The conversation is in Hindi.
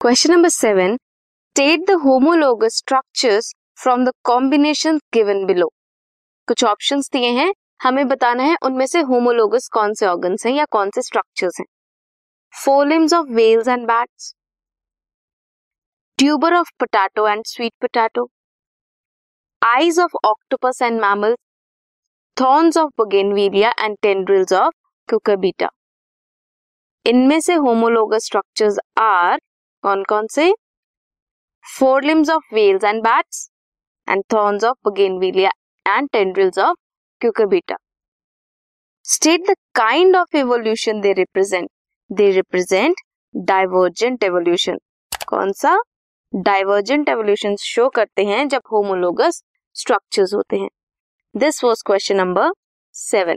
Question number seven state the homologous structures from the combination given below कुछ ऑप्शंस दिए हैं। हमें बताना है उनमें से होमोलोगस कौन से ऑर्गन्स हैं या कौन से स्ट्रक्चर्स हैं। Forelimbs of whales and bats tuber of potato and sweet potato eyes of octopus and mammals thorns of bougainvillea and tendrils of cucurbita इनमें से होमोलोगस स्ट्रक्चर्स आर कौन कौन से forelimbs of whales and bats and thorns of bougainvillea and tendrils of cucurbita. State the kind of evolution they represent. They represent divergent evolution. कौन सा डाइवर्जेंट एवोल्यूशन शो करते हैं जब होमोलोगस स्ट्रक्चर्स होते हैं this was question number seven